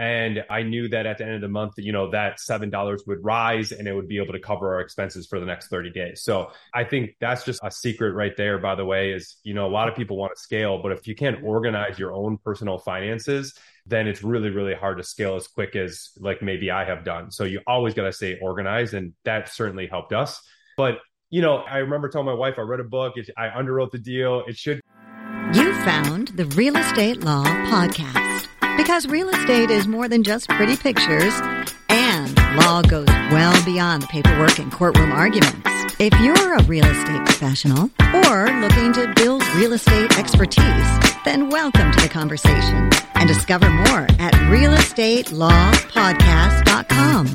And I knew that at the end of the month, you know, that $7 would rise and it would be able to cover our expenses for the next 30 days. So I think that's just a secret right there, by the way, is, you know, a lot of people want to scale, but if you can't organize your own personal finances, then it's really, really hard to scale as quick as like maybe I have done. So you always got to stay organized. And that certainly helped us. But, you know, I remember telling my wife, I read a book, it, I underwrote the deal. It should. You found the Real Estate Law Podcast because real estate is more than just pretty pictures and law goes well beyond the paperwork and courtroom arguments. If you're a real estate professional or looking to build real estate expertise, then welcome to the conversation and discover more at realestatelawpodcast.com.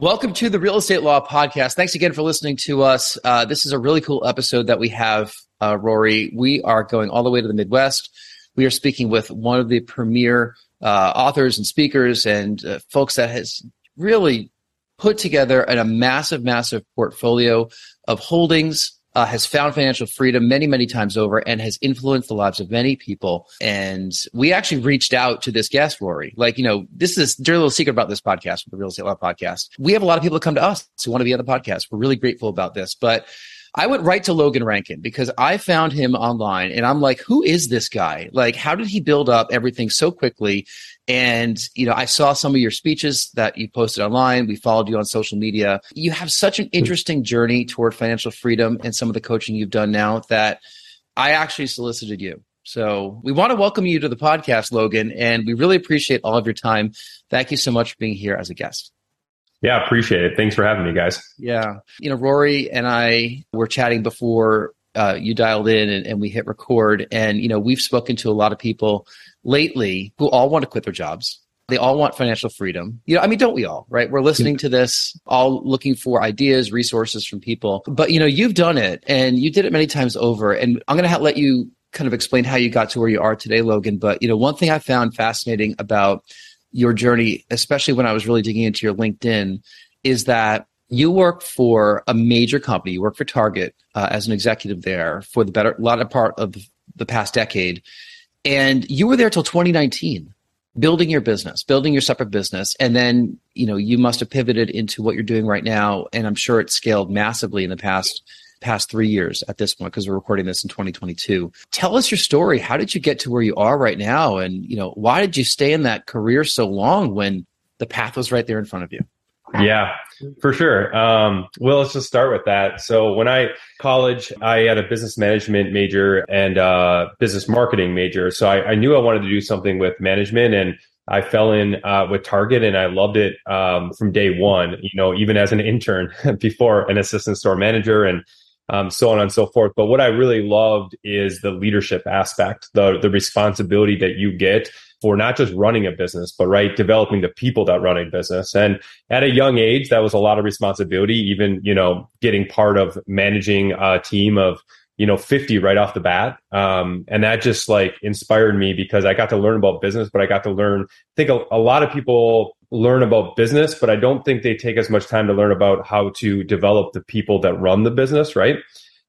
Welcome to the Real Estate Law Podcast. Thanks again for listening to us. Uh, this is a really cool episode that we have, uh, Rory. We are going all the way to the Midwest. We are speaking with one of the premier uh, authors and speakers and uh, folks that has really put together a massive, massive portfolio of holdings, uh, has found financial freedom many, many times over and has influenced the lives of many people. And we actually reached out to this guest, Rory. Like, you know, this is a dirty little secret about this podcast, the Real Estate Law Podcast. We have a lot of people that come to us who want to be on the podcast. We're really grateful about this. But I went right to Logan Rankin because I found him online and I'm like, who is this guy? Like, how did he build up everything so quickly? And, you know, I saw some of your speeches that you posted online. We followed you on social media. You have such an hmm. interesting journey toward financial freedom and some of the coaching you've done now that I actually solicited you. So we want to welcome you to the podcast, Logan, and we really appreciate all of your time. Thank you so much for being here as a guest. Yeah, appreciate it. Thanks for having me, guys. Yeah. You know, Rory and I were chatting before uh, you dialed in and, and, we hit record. And, you know, we've spoken to a lot of people lately who all want to quit their jobs. They all want financial freedom. You know, I mean, don't we all, right? We're listening to this, all looking for ideas, resources from people. But, you know, you've done it and you did it many times over. And I'm going to let you kind of explain how you got to where you are today, Logan. But, you know, one thing I found fascinating about your journey, especially when I was really digging into your LinkedIn, is that you work for a major company. You work for Target uh, as an executive there for the better a lot of part of the past decade, and you were there till 2019, building your business, building your separate business, and then you know you must have pivoted into what you're doing right now, and I'm sure it scaled massively in the past past three years at this point because we're recording this in 2022. Tell us your story. How did you get to where you are right now? And, you know, why did you stay in that career so long when the path was right there in front of you? Yeah, for sure. Um, well, let's just start with that. So when I college, I had a business management major and uh, business marketing major. So I, I, knew I wanted to do something with management, and I fell in uh, with Target, and I loved it um, from day one. You know, even as an intern before an assistant store manager, and um, so on and so forth. But what I really loved is the leadership aspect, the the responsibility that you get for not just running a business, but right developing the people that run a business. And at a young age, that was a lot of responsibility. Even you know, getting part of managing a team of you know 50 right off the bat um, and that just like inspired me because i got to learn about business but i got to learn i think a, a, lot of people learn about business but i don't think they take as much time to learn about how to develop the people that run the business right?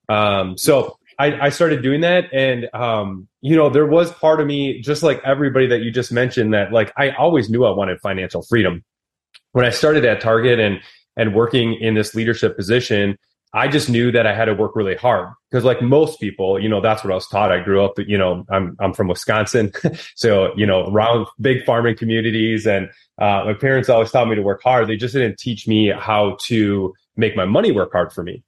Um, so I, I, started doing that and um, you know there was part of me just like everybody that you just mentioned that like i always knew i wanted financial freedom. When i started at target and and working in this leadership position I just knew that I had to work really hard because like most people, you know, that's what I was taught. I grew up, you know, I'm, I'm from Wisconsin. so, you know, around big farming communities and, uh, my parents always taught me to work hard. They just didn't teach me how to make my money work hard for me.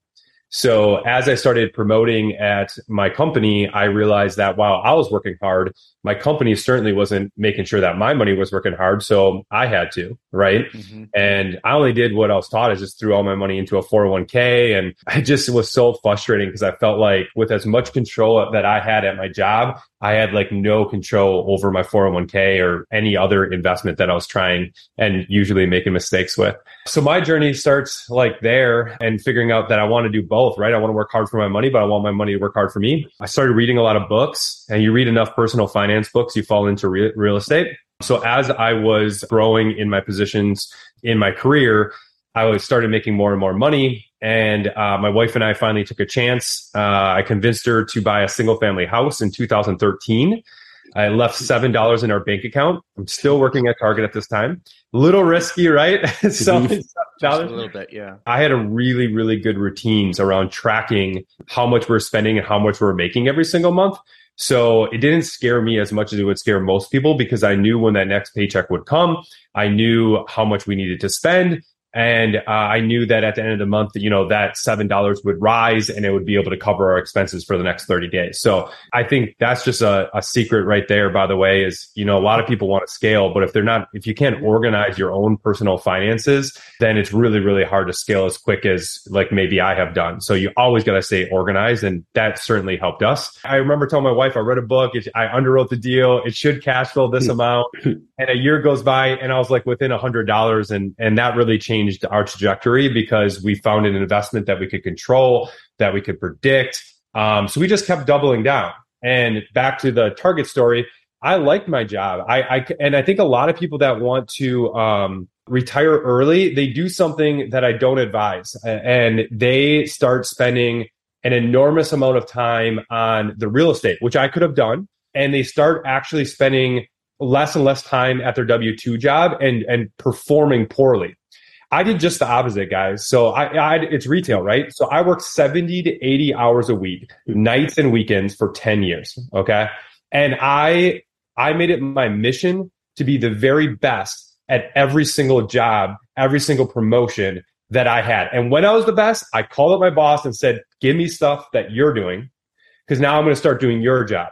So as I started promoting at my company, I realized that while I was working hard, my company certainly wasn't making sure that my money was working hard. So I had to, right? Mm-hmm. And I only did what I was taught is just threw all my money into a 401k. And I just was so frustrating because I felt like with as much control that I had at my job, I had like no control over my 401k or any other investment that I was trying and usually making mistakes with. So my journey starts like there and figuring out that I want to do both, right? I want to work hard for my money, but I want my money to work hard for me. I started reading a lot of books and you read enough personal finance books, you fall into re- real estate. So as I was growing in my positions in my career, I was started making more and more money. And uh, my wife and I finally took a chance. Uh, I convinced her to buy a single family house in 2013. I left $7 in our bank account. I'm still working at Target at this time. Little risky, right? so a little bit, yeah. I had a really, really good routines around tracking how much we're spending and how much we're making every single month. So it didn't scare me as much as it would scare most people because I knew when that next paycheck would come. I knew how much we needed to spend. And uh, I knew that at the end of the month, you know, that $7 would rise and it would be able to cover our expenses for the next 30 days. So I think that's just a, a secret right there, by the way, is, you know, a lot of people want to scale, but if they're not, if you can't organize your own personal finances, then it's really, really hard to scale as quick as like maybe I have done. So you always got to stay organized. And that certainly helped us. I remember telling my wife, I read a book, I underwrote the deal. It should cash flow this amount. And a year goes by and I was like within a hundred dollars. And, and that really changed changed our trajectory because we found an investment that we could control, that we could predict. Um, so we just kept doubling down. And back to the target story, I liked my job. I, I and I think a lot of people that want to um, retire early, they do something that I don't advise, and they start spending an enormous amount of time on the real estate, which I could have done, and they start actually spending less and less time at their W two job and and performing poorly. I did just the opposite, guys. So I, I, it's retail, right? So I worked 70 to 80 hours a week, nights and weekends for 10 years. Okay. And I, I made it my mission to be the very best at every single job, every single promotion that I had. And when I was the best, I called up my boss and said, give me stuff that you're doing. Cause now I'm going to start doing your job.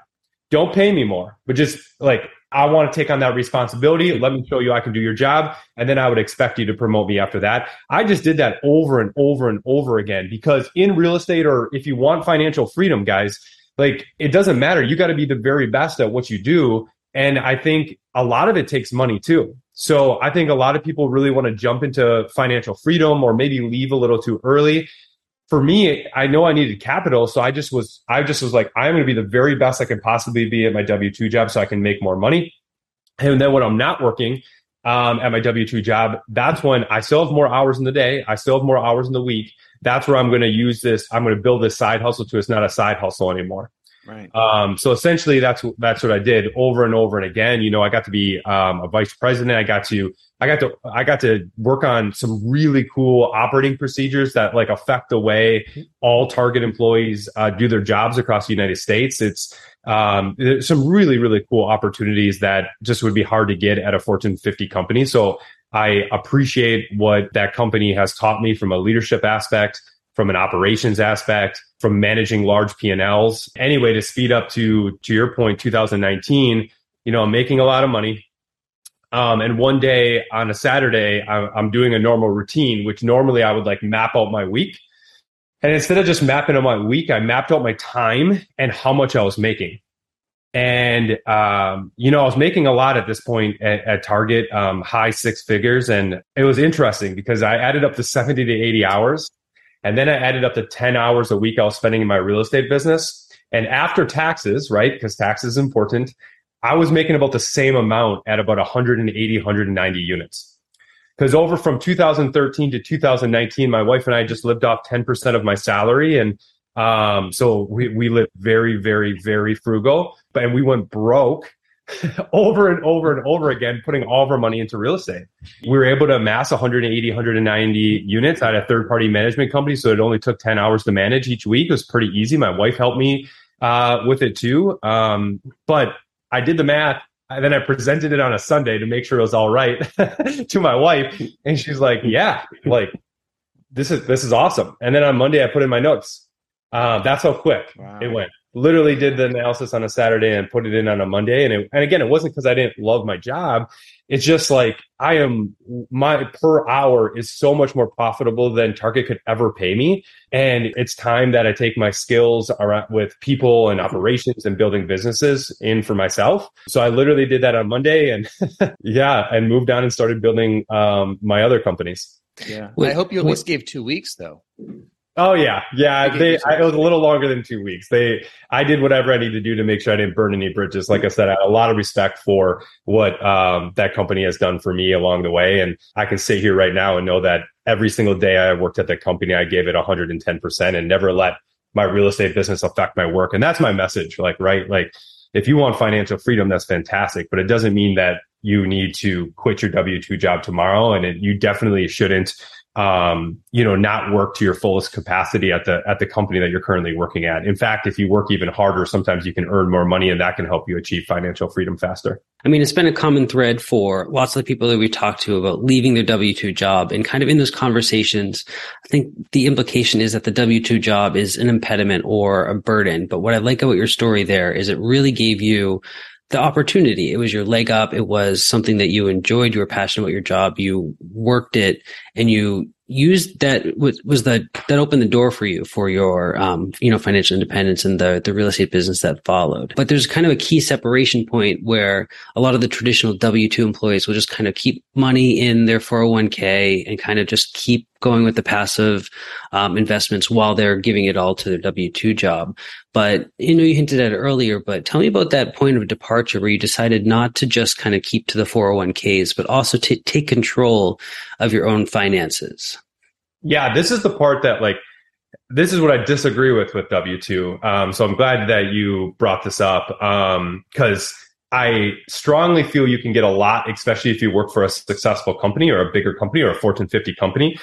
Don't pay me more, but just like I want to take on that responsibility. Let me show you I can do your job. And then I would expect you to promote me after that. I just did that over and over and over again because in real estate or if you want financial freedom, guys, like it doesn't matter. You got to be the very best at what you do. And I think a lot of it takes money too. So I think a lot of people really want to jump into financial freedom or maybe leave a little too early for me, I know I needed capital, so I just was I just was like, I'm going to be the very best I can possibly be at my W two job, so I can make more money. And then when I'm not working um, at my W two job, that's when I still have more hours in the day. I still have more hours in the week. That's where I'm going to use this. I'm going to build this side hustle to it's not a side hustle anymore. Right. Um, so essentially, that's that's what I did over and over and again. You know, I got to be um, a vice president. I got to I got to I got to work on some really cool operating procedures that like affect the way all Target employees uh, do their jobs across the United States. It's um, some really really cool opportunities that just would be hard to get at a Fortune 50 company. So I appreciate what that company has taught me from a leadership aspect from an operations aspect, from managing large P&Ls. Anyway, to speed up to to your point, 2019, you know, I'm making a lot of money. Um, and one day on a Saturday, I'm doing a normal routine, which normally I would like map out my week. And instead of just mapping out my week, I mapped out my time and how much I was making. And, um, you know, I was making a lot at this point at, at Target, um, high six figures. And it was interesting because I added up to 70 to 80 hours and then I added up to 10 hours a week I was spending in my real estate business. And after taxes, right? Because tax is important. I was making about the same amount at about 180, 190 units. Because over from 2013 to 2019, my wife and I just lived off 10% of my salary. And um, so we, we lived very, very, very frugal. But, And we went broke over and over and over again, putting all of our money into real estate. We were able to amass 180, 190 units at a third party management company. So it only took 10 hours to manage each week. It was pretty easy. My wife helped me uh, with it too. Um, but I did the math. And then I presented it on a Sunday to make sure it was all right to my wife. And she's like, yeah, like this is, this is awesome. And then on Monday, I put in my notes. Uh, that's how quick wow. it went literally did the analysis on a Saturday and put it in on a Monday. And it, and again, it wasn't because I didn't love my job. It's just like I am my per hour is so much more profitable than Target could ever pay me. And it's time that I take my skills around with people and operations and building businesses in for myself. So I literally did that on Monday and yeah, and moved on and started building um, my other companies. Yeah. I hope you at least gave two weeks though. Oh yeah, yeah. They, I, it was a little longer than two weeks. They, I did whatever I needed to do to make sure I didn't burn any bridges. Like I said, I have a lot of respect for what um, that company has done for me along the way, and I can sit here right now and know that every single day I worked at that company, I gave it 110 percent and never let my real estate business affect my work. And that's my message. Like, right, like if you want financial freedom, that's fantastic, but it doesn't mean that you need to quit your W 2 job tomorrow. And it, you definitely shouldn't um, you know, not work to your fullest capacity at the at the company that you're currently working at. In fact, if you work even harder, sometimes you can earn more money, and that can help you achieve financial freedom faster. I mean, it's been a common thread for lots of people that we talk to about leaving their W two job, and kind of in those conversations, I think the implication is that the W two job is an impediment or a burden. But what I like about your story there is it really gave you the opportunity. It was your leg up. It was something that you enjoyed. You were passionate about your job. You worked it and you used that was, was that that opened the door for you for your um, you know financial independence and the the real estate business that followed. But there's kind of a key separation point where a lot of the traditional w2 employees will just kind of keep money in their 401k and kind of just keep going with the passive um, investments while they're giving it all to their w2 job. But you know you hinted at it earlier but tell me about that point of departure where you decided not to just kind of keep to the 401ks but also to take control of your own finances yeah, this is the part that like this is what I disagree with with W two. Um, so I'm glad that you brought this up because um, I strongly feel you can get a lot, especially if you work for a successful company or a bigger company or a Fortune 50 company.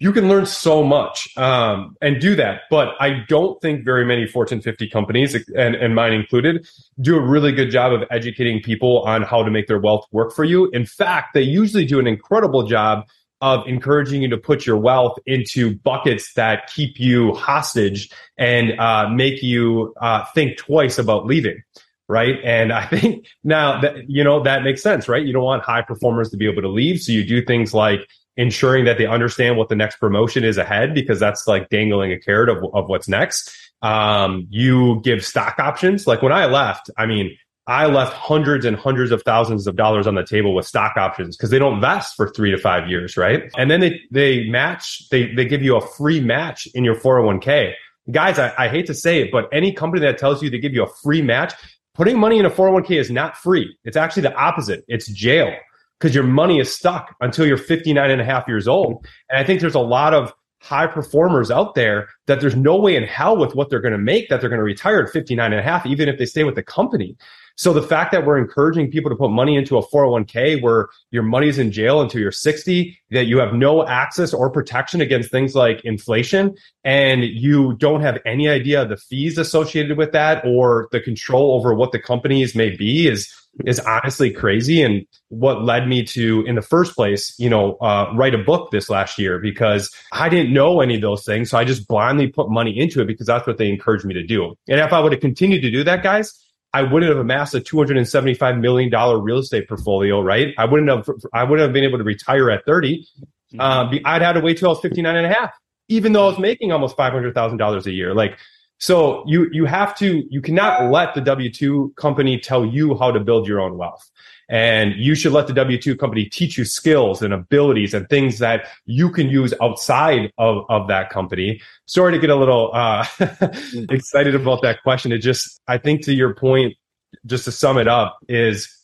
You can learn so much um, and do that, but I don't think very many Fortune 50 companies, and, and mine included, do a really good job of educating people on how to make their wealth work for you. In fact, they usually do an incredible job of encouraging you to put your wealth into buckets that keep you hostage and uh, make you uh, think twice about leaving right? And i think now that you know that makes sense right? You don't want high performers to be able to leave. So you do things like ensuring that they understand what the next promotion is ahead because that's like dangling a carrot of, of what's next. Um, you give stock options. Like when i left i mean I left hundreds and hundreds of thousands of dollars on the table with stock options because they don't vest for three to five years, right? And then they they match, they they give you a free match in your 401k. Guys, I, I hate to say it, but any company that tells you they give you a free match, putting money in a 401k is not free. It's actually the opposite. It's jail because your money is stuck until you're 59 and a half years old. And I think there's a lot of high performers out there that there's no way in hell with what they're going to make that they're going to retire at 59 and a half, even if they stay with the company. So the fact that we're encouraging people to put money into a 401k where your money's in jail until you're 60, that you have no access or protection against things like inflation, and you don't have any idea of the fees associated with that or the control over what the companies may be is is honestly crazy and what led me to in the first place you know uh, write a book this last year because i didn't know any of those things. So i just blindly put money into it because that's what they encouraged me to do. And if i would have continued to do that guys I wouldn't have amassed a $275 million real estate portfolio, right? I wouldn't have, I wouldn't have been able to retire at 30. Mm-hmm. Uh, I'd had to wait till I was 59 and a half, even though I was making almost $500,000 a year. Like, so you, you have to, you cannot let the W2 company tell you how to build your own wealth. And you should let the W 2 company teach you skills and abilities and things that you can use outside of, of that company. Sorry to get a little uh, excited about that question. It just, I think to your point, just to sum it up, is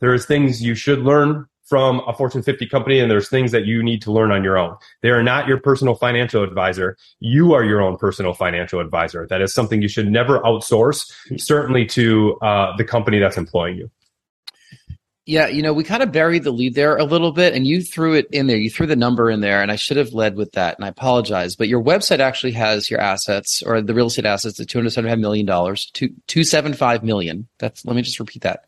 there's things you should learn from a Fortune 50 company and there's things that you need to learn on your own. They are not your personal financial advisor. You are your own personal financial advisor. That is something you should never outsource, certainly to uh, the company that's employing you. Yeah, you know, we kind of buried the lead there a little bit, and you threw it in there. You threw the number in there, and I should have led with that, and I apologize. But your website actually has your assets or the real estate assets at two hundred seventy-five million dollars, two two seven five million. That's let me just repeat that: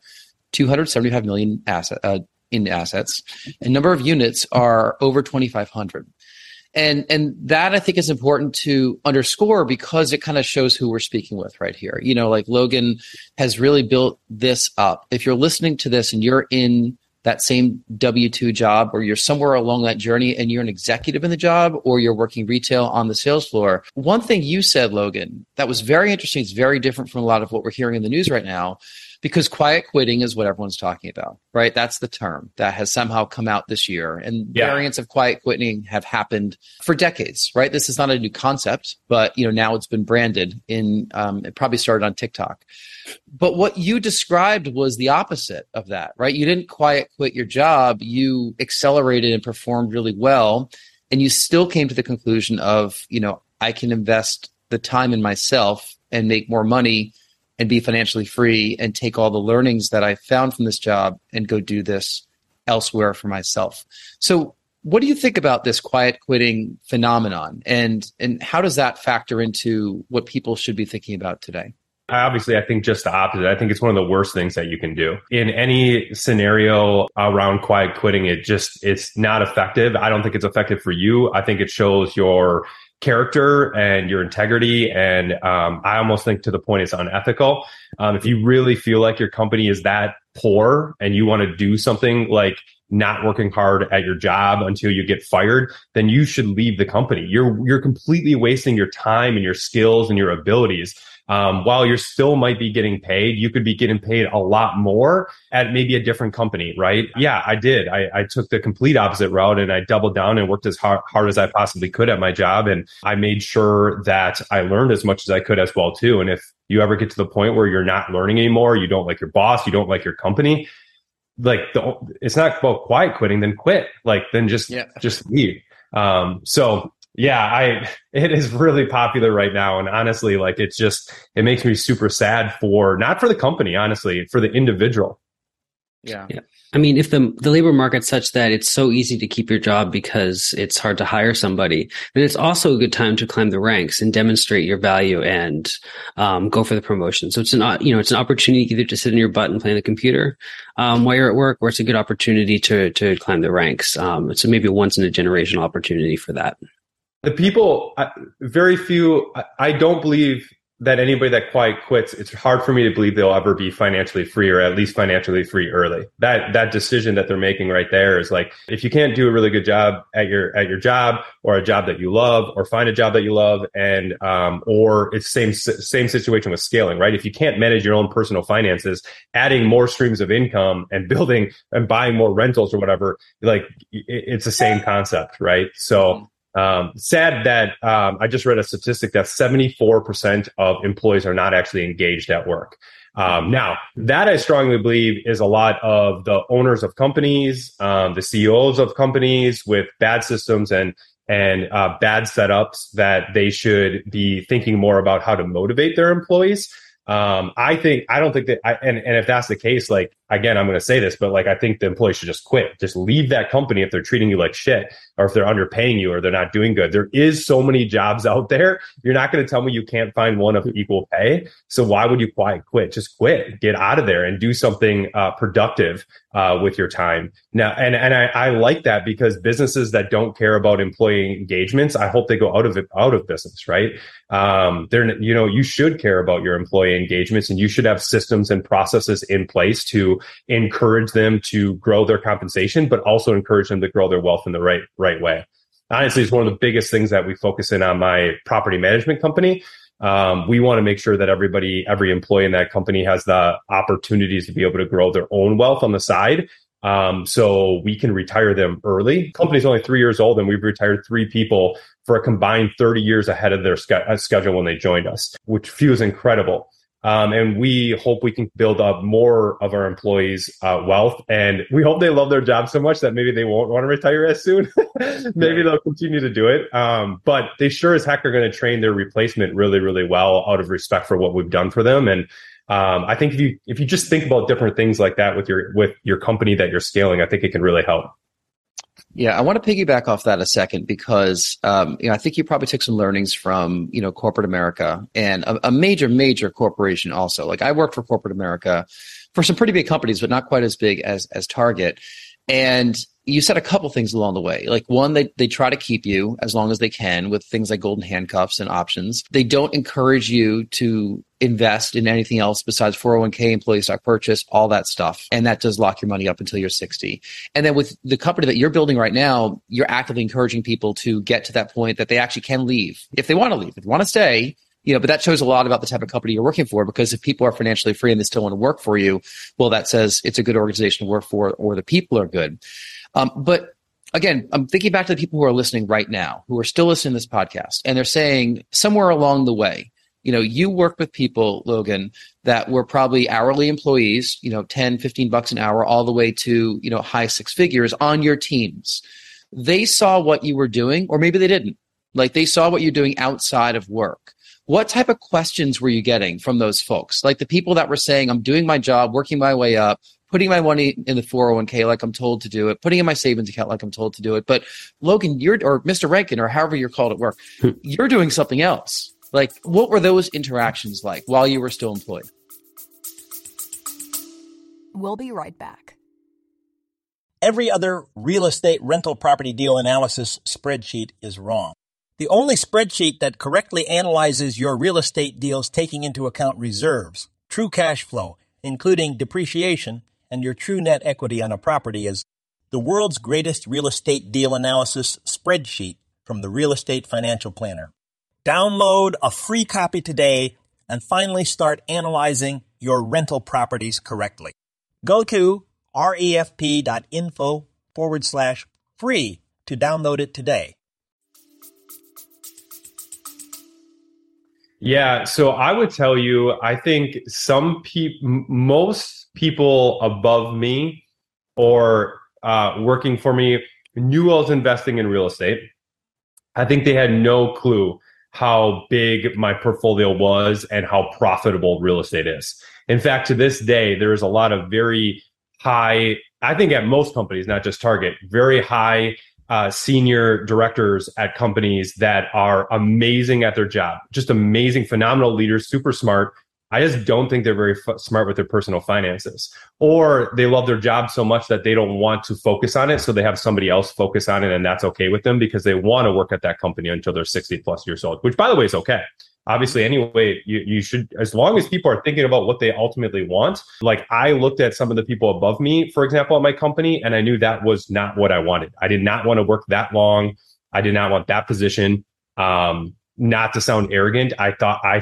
two hundred seventy-five million asset uh, in assets, and number of units are over twenty-five hundred and and that i think is important to underscore because it kind of shows who we're speaking with right here. You know like logan has really built this up. If you're listening to this and you're in that same w2 job or you're somewhere along that journey and you're an executive in the job or you're working retail on the sales floor one thing you said logan that was very interesting it's very different from a lot of what we're hearing in the news right now because quiet quitting is what everyone's talking about, right? That's the term that has somehow come out this year. And yeah. variants of quiet quitting have happened for decades, right? This is not a new concept, but you know, now it's been branded in, um, it probably started on TikTok. But what you described was the opposite of that, right? You didn't quiet quit your job. You accelerated and performed really well. And you still came to the conclusion of, you know, I can invest the time in myself and make more money and be financially free and take all the learnings that I found from this job and go do this elsewhere for myself. So what do you think about this quiet quitting phenomenon and and how does that factor into what people should be thinking about today? Obviously, I think just the opposite. I think it's one of the worst things that you can do. In any scenario around quiet quitting, it just it's not effective. I don't think it's effective for you. I think it shows your character and your integrity. And um, I almost think to the point it's unethical. Um, if you really feel like your company is that poor and you want to do something like not working hard at your job until you get fired, then you should leave the company. You're you're completely wasting your time and your skills and your abilities. Um, while you're still might be getting paid, you could be getting paid a lot more at maybe a different company, right? Yeah, I did. I, I took the complete opposite route and I doubled down and worked as hard, hard as I possibly could at my job. And I made sure that I learned as much as I could as well, too. And if you ever get to the point where you're not learning anymore, you don't like your boss, you don't like your company, like the, it's not about quiet quitting, then quit. Like then just yeah. just leave. Um, so yeah, I it is really popular right now, and honestly, like it's just it makes me super sad for not for the company, honestly, for the individual. Yeah. yeah. I mean, if the the labor market's such that it's so easy to keep your job because it's hard to hire somebody, then it's also a good time to climb the ranks and demonstrate your value and um, go for the promotion. So it's an you know it's an opportunity either to sit in your butt and play on the computer um, while you're at work, or it's a good opportunity to to climb the ranks. Um, so maybe a once in a generation opportunity for that. The people, very few. I don't believe that anybody that quiet quits, it's hard for me to believe they'll ever be financially free or at least financially free early. That that decision that they're making right there is like if you can't do a really good job at your at your job or a job that you love or find a job that you love and um or it's same same situation with scaling, right? If you can't manage your own personal finances, adding more streams of income and building and buying more rentals or whatever, like it's the same concept, right? So um, sad that um, I just read a statistic that 74% of employees are not actually engaged at work. Um, now, that I strongly believe is a lot of the owners of companies, um, the CEOs of companies with bad systems and and uh, bad setups that they should be thinking more about how to motivate their employees. Um, I think I don't think that, I, and and if that's the case, like again, I'm going to say this, but like I think the employee should just quit, just leave that company if they're treating you like shit, or if they're underpaying you, or they're not doing good. There is so many jobs out there. You're not going to tell me you can't find one of equal pay. So why would you quiet quit? Just quit, get out of there, and do something uh, productive uh, with your time. Now, and and I, I like that because businesses that don't care about employee engagements, I hope they go out of it out of business, right? Um, they're you know you should care about your employee engagements, and you should have systems and processes in place to encourage them to grow their compensation, but also encourage them to grow their wealth in the right right way. Honestly, it's one of the biggest things that we focus in on my property management company. Um, we want to make sure that everybody, every employee in that company has the opportunities to be able to grow their own wealth on the side. Um, so we can retire them early. Company's only three years old and we've retired three people for a combined 30 years ahead of their ske- schedule when they joined us, which feels incredible. Um, and we hope we can build up more of our employees' uh, wealth. And we hope they love their job so much that maybe they won't want to retire as soon. maybe they'll continue to do it. Um, but they sure as heck are going to train their replacement really, really well out of respect for what we've done for them. And um, I think if you if you just think about different things like that with your with your company that you're scaling, I think it can really help. Yeah, I want to piggyback off that a second because um, you know I think you probably took some learnings from you know corporate America and a, a, major major corporation also. Like I worked for corporate America for some pretty big companies, but not quite as big as as Target. And you said a couple things along the way. Like one, they, they try to keep you as long as they can with things like golden handcuffs and options. They don't encourage you to invest in anything else besides 401k, employee stock purchase, all that stuff. And that does lock your money up until you're 60. And then with the company that you're building right now, you're actively encouraging people to get to that point that they actually can leave if they want to leave. If they want to stay, you know, but that shows a lot about the type of company you're working for because if people are financially free and they still want to work for you, well, that says it's a good organization to work for or the people are good. Um, but again, I'm thinking back to the people who are listening right now, who are still listening to this podcast, and they're saying somewhere along the way, you know, you work with people, Logan, that were probably hourly employees, you know, 10, 15 bucks an hour, all the way to, you know, high six figures on your teams. They saw what you were doing, or maybe they didn't. Like they saw what you're doing outside of work what type of questions were you getting from those folks? Like the people that were saying, I'm doing my job, working my way up, putting my money in the 401k like I'm told to do it, putting in my savings account like I'm told to do it. But Logan, you're, or Mr. Rankin, or however you're called at work, hmm. you're doing something else. Like, what were those interactions like while you were still employed? We'll be right back. Every other real estate rental property deal analysis spreadsheet is wrong. The only spreadsheet that correctly analyzes your real estate deals taking into account reserves, true cash flow, including depreciation, and your true net equity on a property is the world's greatest real estate deal analysis spreadsheet from the Real Estate Financial Planner. Download a free copy today and finally start analyzing your rental properties correctly. Go to refp.info forward slash free to download it today. Yeah, so I would tell you, I think some people, most people above me or uh, working for me knew I was investing in real estate. I think they had no clue how big my portfolio was and how profitable real estate is. In fact, to this day, there's a lot of very high, I think at most companies, not just Target, very high uh, senior directors at companies that are amazing at their job, just amazing, phenomenal leaders, super smart. I just don't think they're very f- smart with their personal finances, or they love their job so much that they don't want to focus on it. So they have somebody else focus on it, and that's okay with them because they want to work at that company until they're 60 plus years old, which by the way is okay. Obviously anyway you, you should as long as people are thinking about what they ultimately want like i looked at some of the people above me for example at my company and i knew that was not what i wanted. I did not want to work that long. I did not want that position. Um not to sound arrogant i thought i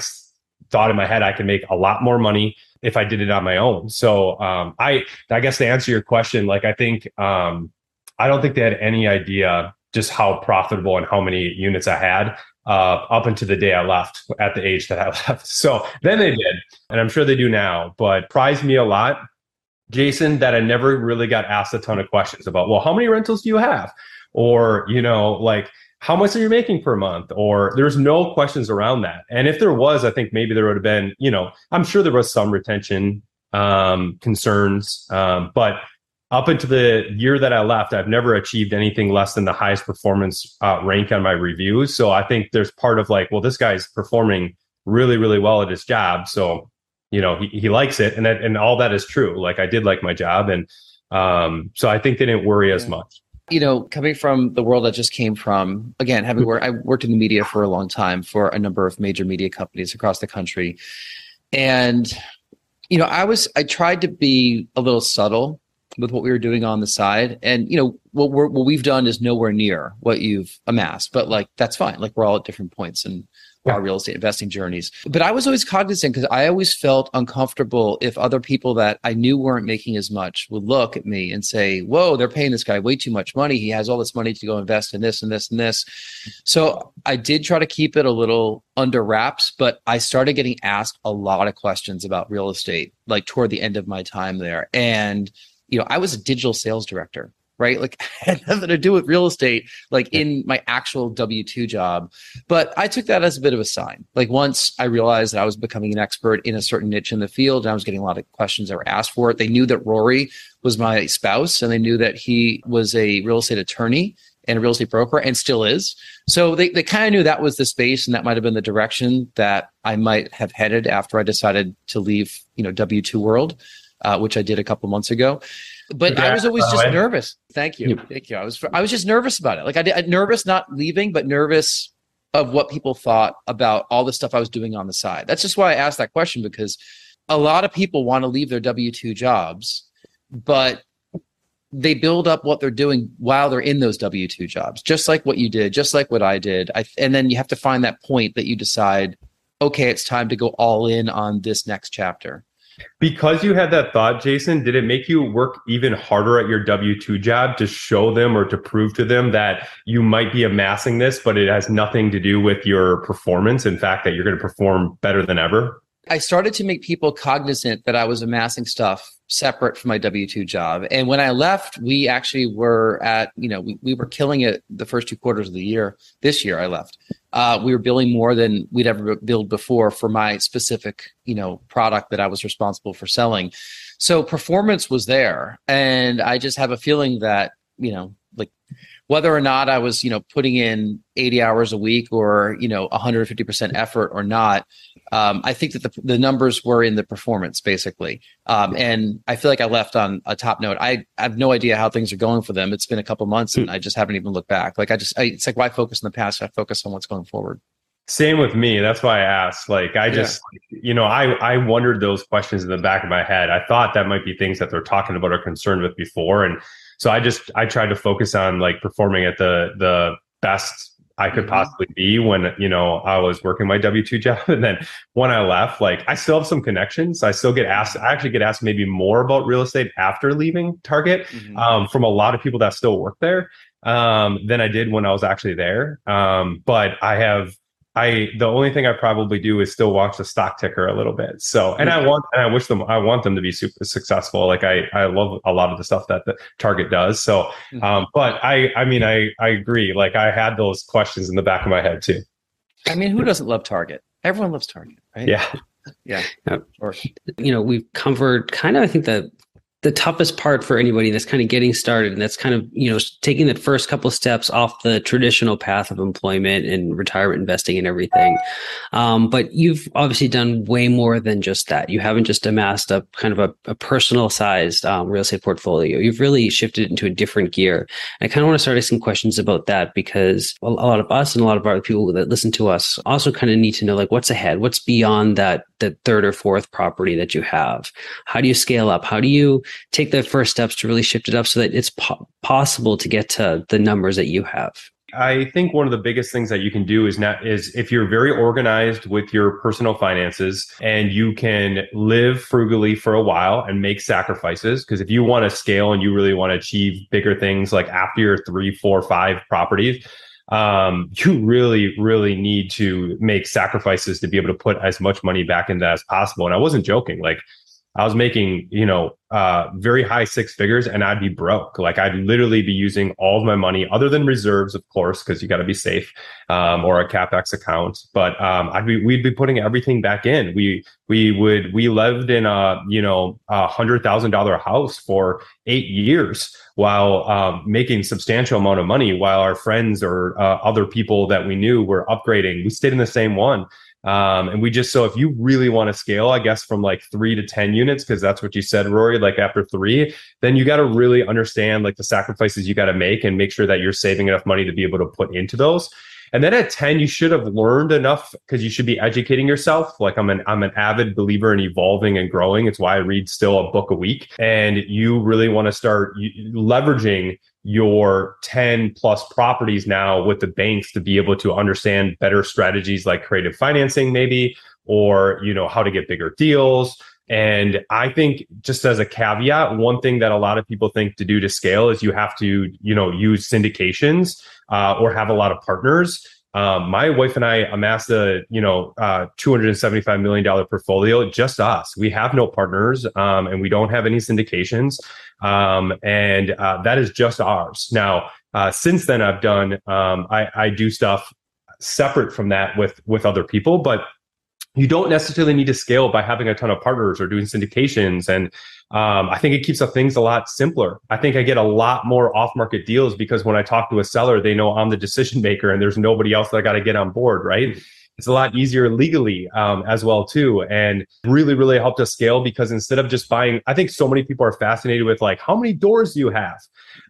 thought in my head i could make a lot more money if i did it on my own so um i i guess to answer your question like i think um i don't think they had any idea just how profitable and how many units I had uh, up until the day I left at the age that I left. So then they did, and I'm sure they do now, but prized me a lot, Jason, that I never really got asked a ton of questions about, well, how many rentals do you have? Or, you know, like, how much are you making per month? Or there's no questions around that. And if there was, I think maybe there would have been, you know, I'm sure there was some retention um, concerns, um, but up until the year that I left, I've never achieved anything less than the highest performance uh, rank on my reviews. So I think there's part of like, well, this guy's performing really, really well at his job. So, you know, he, he likes it. And that, and all that is true. Like I did like my job. And um, so I think they didn't worry as much. You know, coming from the world I just came from, again, having worked, I worked in the media for a long time for a number of major media companies across the country. And, you know, I was, I tried to be a little subtle with what we were doing on the side. And you know what we're, what we've done is nowhere near what you've amassed, but like that's fine. Like we're all at different points in yeah. Our real estate investing journeys. But I was always cognizant because I always felt uncomfortable if other people that I knew weren't making as much would look at me and say, "Whoa, they're paying this guy way too much money. He has all this money to go invest in this and this and this." So I did try to keep it a little under wraps, but I started getting asked a lot of questions about real estate like toward the end of my time there. And you know, I was a digital sales director, right? Like had nothing to do with real estate, like in my actual W 2 job. But I took that as a bit of a sign. Like once I realized that I was becoming an expert in a certain niche in the field, and I was getting a lot of questions that were asked for it. They knew that Rory was my spouse and they knew that he was a real estate attorney and a real estate broker and still is. So they, they kind of knew that was the space and that might have been the direction that I might have headed after I decided to leave, you know, W2 world uh, which I did a couple months ago. But yeah, I was always just nervous. Thank you, thank you. I was I was just nervous about it. Like I did nervous not leaving, but nervous of what people thought about all the stuff I was doing on the side. That's just why I asked that question because a lot of people want to leave their W two jobs, but they build up what they're doing while they're in those W two jobs, just like what you did, just like what I did. I, and then you have to find that point that you decide, okay, it's time to go all in on this next chapter. Because you had that thought, Jason, did it make you work even harder at your W 2 job to show them or to prove to them that you might be amassing this, but it has nothing to do with your performance? In fact, that you're going to perform better than ever? I started to make people cognizant that I was amassing stuff separate from my W two job. And when I left, we actually were at you know we, we were killing it the first two quarters of the year. This year I left. Uh, we were billing more than we'd ever billed before for my specific you know product that I was responsible for selling. So performance was there, and I just have a feeling that you know like whether or not I was, you know, putting in 80 hours a week or, you know, 150% effort or not, um, I think that the, the numbers were in the performance basically. Um, and I feel like I left on a top note. I, I have no idea how things are going for them. It's been a couple months and I just haven't even looked back. Like I just, I, it's like why focus on the past? I focus on what's going forward. Same with me. That's why I asked. Like, I just, yeah. you know, I, I wondered those questions in the back of my head. I thought that might be things that they're talking about or concerned with before. And so I just I tried to focus on like performing at the the best I could mm-hmm. possibly be when you know I was working my W two job, and then when I left, like I still have some connections. I still get asked. I actually get asked maybe more about real estate after leaving Target mm-hmm. um, from a lot of people that still work there um, than I did when I was actually there. Um, but I have I the only thing I probably do is still watch the stock ticker a little bit. So, and I want and I wish them I want them to be super successful. Like I I love a lot of the stuff that the Target does. So, mm-hmm. um, but I I mean I I agree. Like I had those questions in the back of my head too. I mean, who doesn't love Target? Everyone loves Target, right? Yeah. Yeah. Or you know, we've covered kind of I think the the toughest part for anybody that's kind of getting started and that's kind of you know taking the first couple steps off the traditional path of employment and retirement investing and everything. Um, but you've obviously done way more than just that. You haven't just amassed a kind of a, a personal sized um, real estate portfolio. You've really shifted into a different gear. And i kind of want to start asking questions about that because a, lot of us and a lot of other people that listen to us also kind of need to know like what's ahead? What's beyond that the third or fourth property that you have? How do you scale up? How do you take the first steps to really shift it up so that it's po- possible to get to the numbers that you have? I think one of the biggest things that you can do is not is if you're very organized with your personal finances and you can live frugally for a while and make sacrifices. Because if you want to scale and you really want to achieve bigger things like after your three, four, five properties, um, you really, really need to make sacrifices to be able to put as much money back into as possible. And I wasn't joking. Like I was making, you know, uh, very high six figures and I'd be broke. Like I'd literally be using all of my money other than reserves, of course, because you got to be safe, um, or a capex account. But um, I'd be, we'd be putting everything back in. We, we would, we lived in a, you know, a hundred thousand dollar house for eight years while um, making substantial amount of money while our friends or uh, other people that we knew were upgrading. We stayed in the same one. Um, and we just so if you really want to scale, I guess from like three to 10 units, because that's what you said, Rory, like after three, then you got to really understand like the sacrifices you got to make and make sure that you're saving enough money to be able to put into those. And then at 10, you should have learned enough because you should be educating yourself. Like I'm an I'm an avid believer in evolving and growing. It's why I read still a book a week. And you really want to start leveraging your 10 plus properties now with the banks to be able to understand better strategies like creative financing maybe or you know how to get bigger deals. And i think just as a caveat one thing that a lot of people think to do to scale is you have to you know use syndications uh, or have a lot of partners um, my wife and I amassed a you know uh, 275 million dollar portfolio, just us. We have no partners, um, and we don't have any syndications, um, and uh, that is just ours. Now, uh, since then, I've done um, I, I do stuff separate from that with with other people, but you don't necessarily need to scale by having a ton of partners or doing syndications and um, I think it keeps things a lot simpler. I think I get a lot more off market deals because when I talk to a seller, they know I'm the decision maker and there's nobody else that I got to get on board, right? It's a lot easier legally um, as well too, and really, really helped us scale because instead of just buying, I think so many people are fascinated with like how many doors do you have.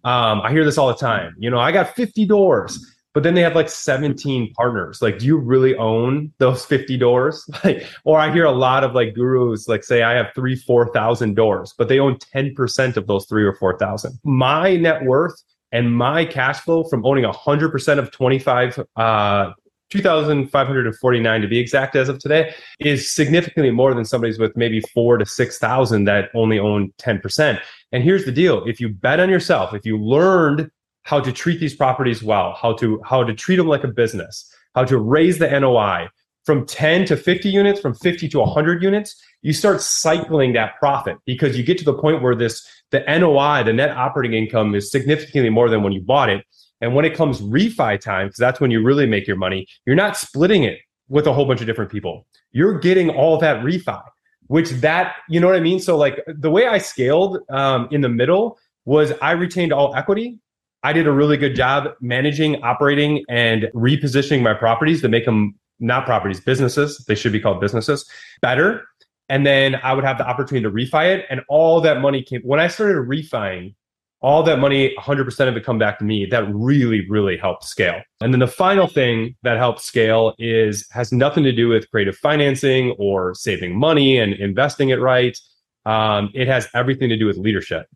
Um, I hear this all the time. You know, I got 50 doors but then they have like 17 partners. Like, do you really own those 50 doors? Like, or I hear a lot of like gurus like say I have three, 4,000 doors, but they own 10% of those three or 4,000. My net worth and my cash flow from owning 100% of 25, uh, 2,549 to be exact as of today is significantly more than somebody's with maybe four to 6,000 that only own 10%. And here's the deal. If you bet on yourself, if you learned how to treat these properties well, how to how to treat them like a business, how to raise the NOI from 10 to 50 units, from 50 to 100 units, you start cycling that profit because you get to the point where this the NOI, the net operating income is significantly more than when you bought it. And when it comes refi time, because that's when you really make your money, you're not splitting it with a whole bunch of different people. You're getting all that refi, which that, you know what I mean? So like the way I scaled um, in the middle was I retained all equity. I did a really good job managing, operating, and repositioning my properties to make them not properties, businesses. They should be called businesses better. And then I would have the opportunity to refi it. And all that money came when I started refining, all that money, 100% of it come back to me. That really, really helped scale. And then the final thing that helps scale is has nothing to do with creative financing or saving money and investing it right. Um, it has everything to do with leadership.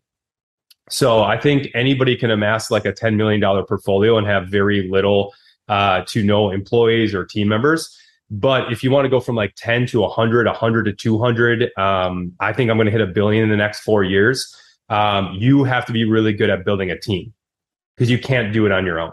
So I think anybody can amass like a $10 million portfolio and have very little uh, to no employees or team members. But if you want to go from like 10 to 100, 100 to 200, um, I think I'm going to hit a billion in the next four years. Um, you have to be really good at building a team because you can't do it on your own.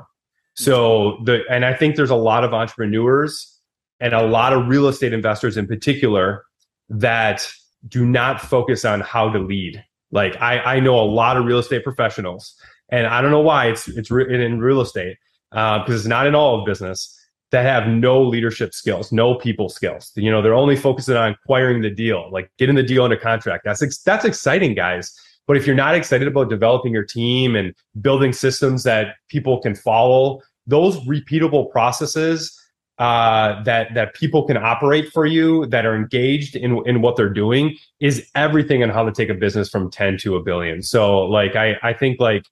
So the and I think there's a lot of entrepreneurs and a lot of real estate investors in particular that do not focus on how to lead. Like I, I know a lot of real estate professionals, and I don't know why it's it's re- in real estate because uh, it's not in all of business that have no leadership skills, no people skills. You know, they're only focusing on acquiring the deal, like getting the deal under contract. That's ex- that's exciting, guys. But if you're not excited about developing your team and building systems that people can follow, those repeatable processes uh, that that people can operate for you, that are engaged in in what they're doing, is everything on how to take a business from ten to a billion. So, like, I I think like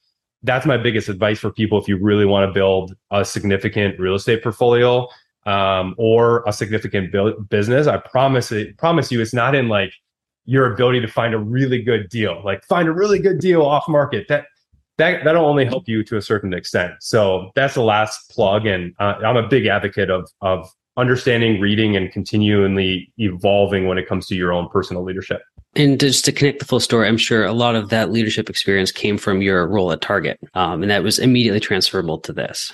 that's my biggest advice for people if you really want to build a significant real estate portfolio um, or a significant business. I promise it, promise you, it's not in like your ability to find a really good deal. Like find a really good deal off market. That that that'll only help you to a certain extent. So that's the last plug, and uh, I'm a big advocate of of understanding, reading, and continually evolving when it comes to your own personal leadership. And just to connect the full story, I'm sure a lot of that leadership experience came from your role at Target, um, and that was immediately transferable to this.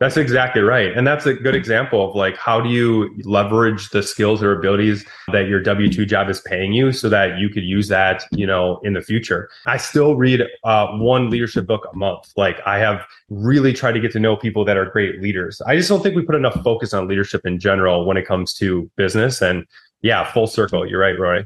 That's exactly right. And that's a good example of like how do you leverage the skills or abilities that your W2 job is paying you so that you could use that, you know, in the future. I still read uh, one leadership book a month. Like I have really tried to get to know people that are great leaders. I just don't think we put enough focus on leadership in general when it comes to business. And yeah, full circle. You're right, Roy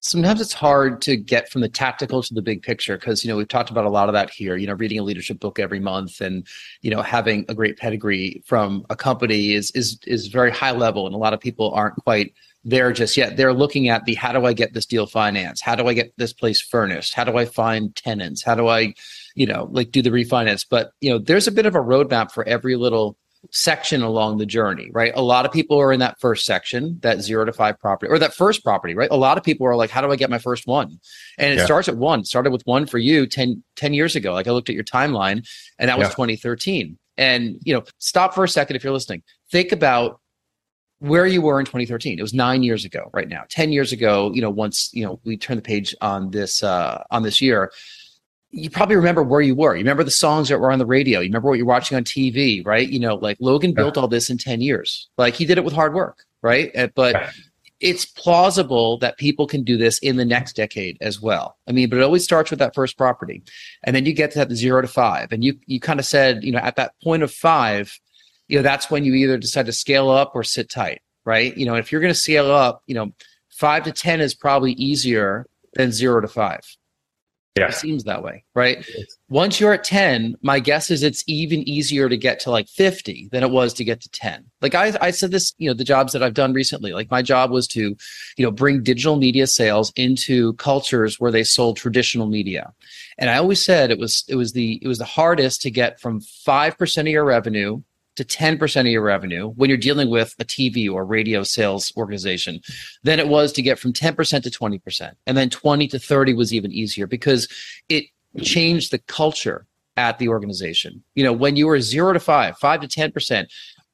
sometimes it's hard to get from the tactical to the big picture because you know we've talked about a lot of that here you know reading a leadership book every month and you know having a great pedigree from a company is is is very high level and a lot of people aren't quite there just yet. They're looking at the how do i get this deal financed? How do i get this place furnished? How do i find tenants? How do i you know like do the refinance? But you know there's a bit of a roadmap for every little section along the journey, right? A lot of people are in that first section, that zero to five property or that first property, right? A lot of people are like, how do I get my first one? And it yeah. starts at one, started with one for you 10, 10 years ago. Like I looked at your timeline and that was yeah. 2013. And, you know, stop for a second if you're listening. Think about where you were in 2013 it was nine years ago right now 10 years ago you know once you know we turn the page on this uh on this year you probably remember where you were. You remember the songs that were on the radio. You remember what you're watching on TV, right? You know, like Logan built all this in 10 years. Like he did it with hard work, right? Uh, but it's plausible that people can do this in the next decade as well. I mean, but it always starts with that first property. And then you get to that zero to five. And you you kind of said, you know, at that point of five, you know, that's when you either decide to scale up or sit tight, right? You know, if you're going to scale up, you know, five to 10 is probably easier than zero to five yeah. It seems that way, right? Once you're at 10, my guess is it's even easier to get to like 50 than it was to get to 10. Like I, I said this, you know, the jobs that I've done recently, like my job was to, you know, bring digital media sales into cultures where they sold traditional media. And I always said it was, it was the, it was the hardest to get from 5% of your revenue to 10% of your revenue when you're dealing with a TV or radio sales organization than it was to get from 10% to 20%. And then 20 to 30 was even easier because it changed the culture at the organization. You know, when you were zero to five, five to 10%,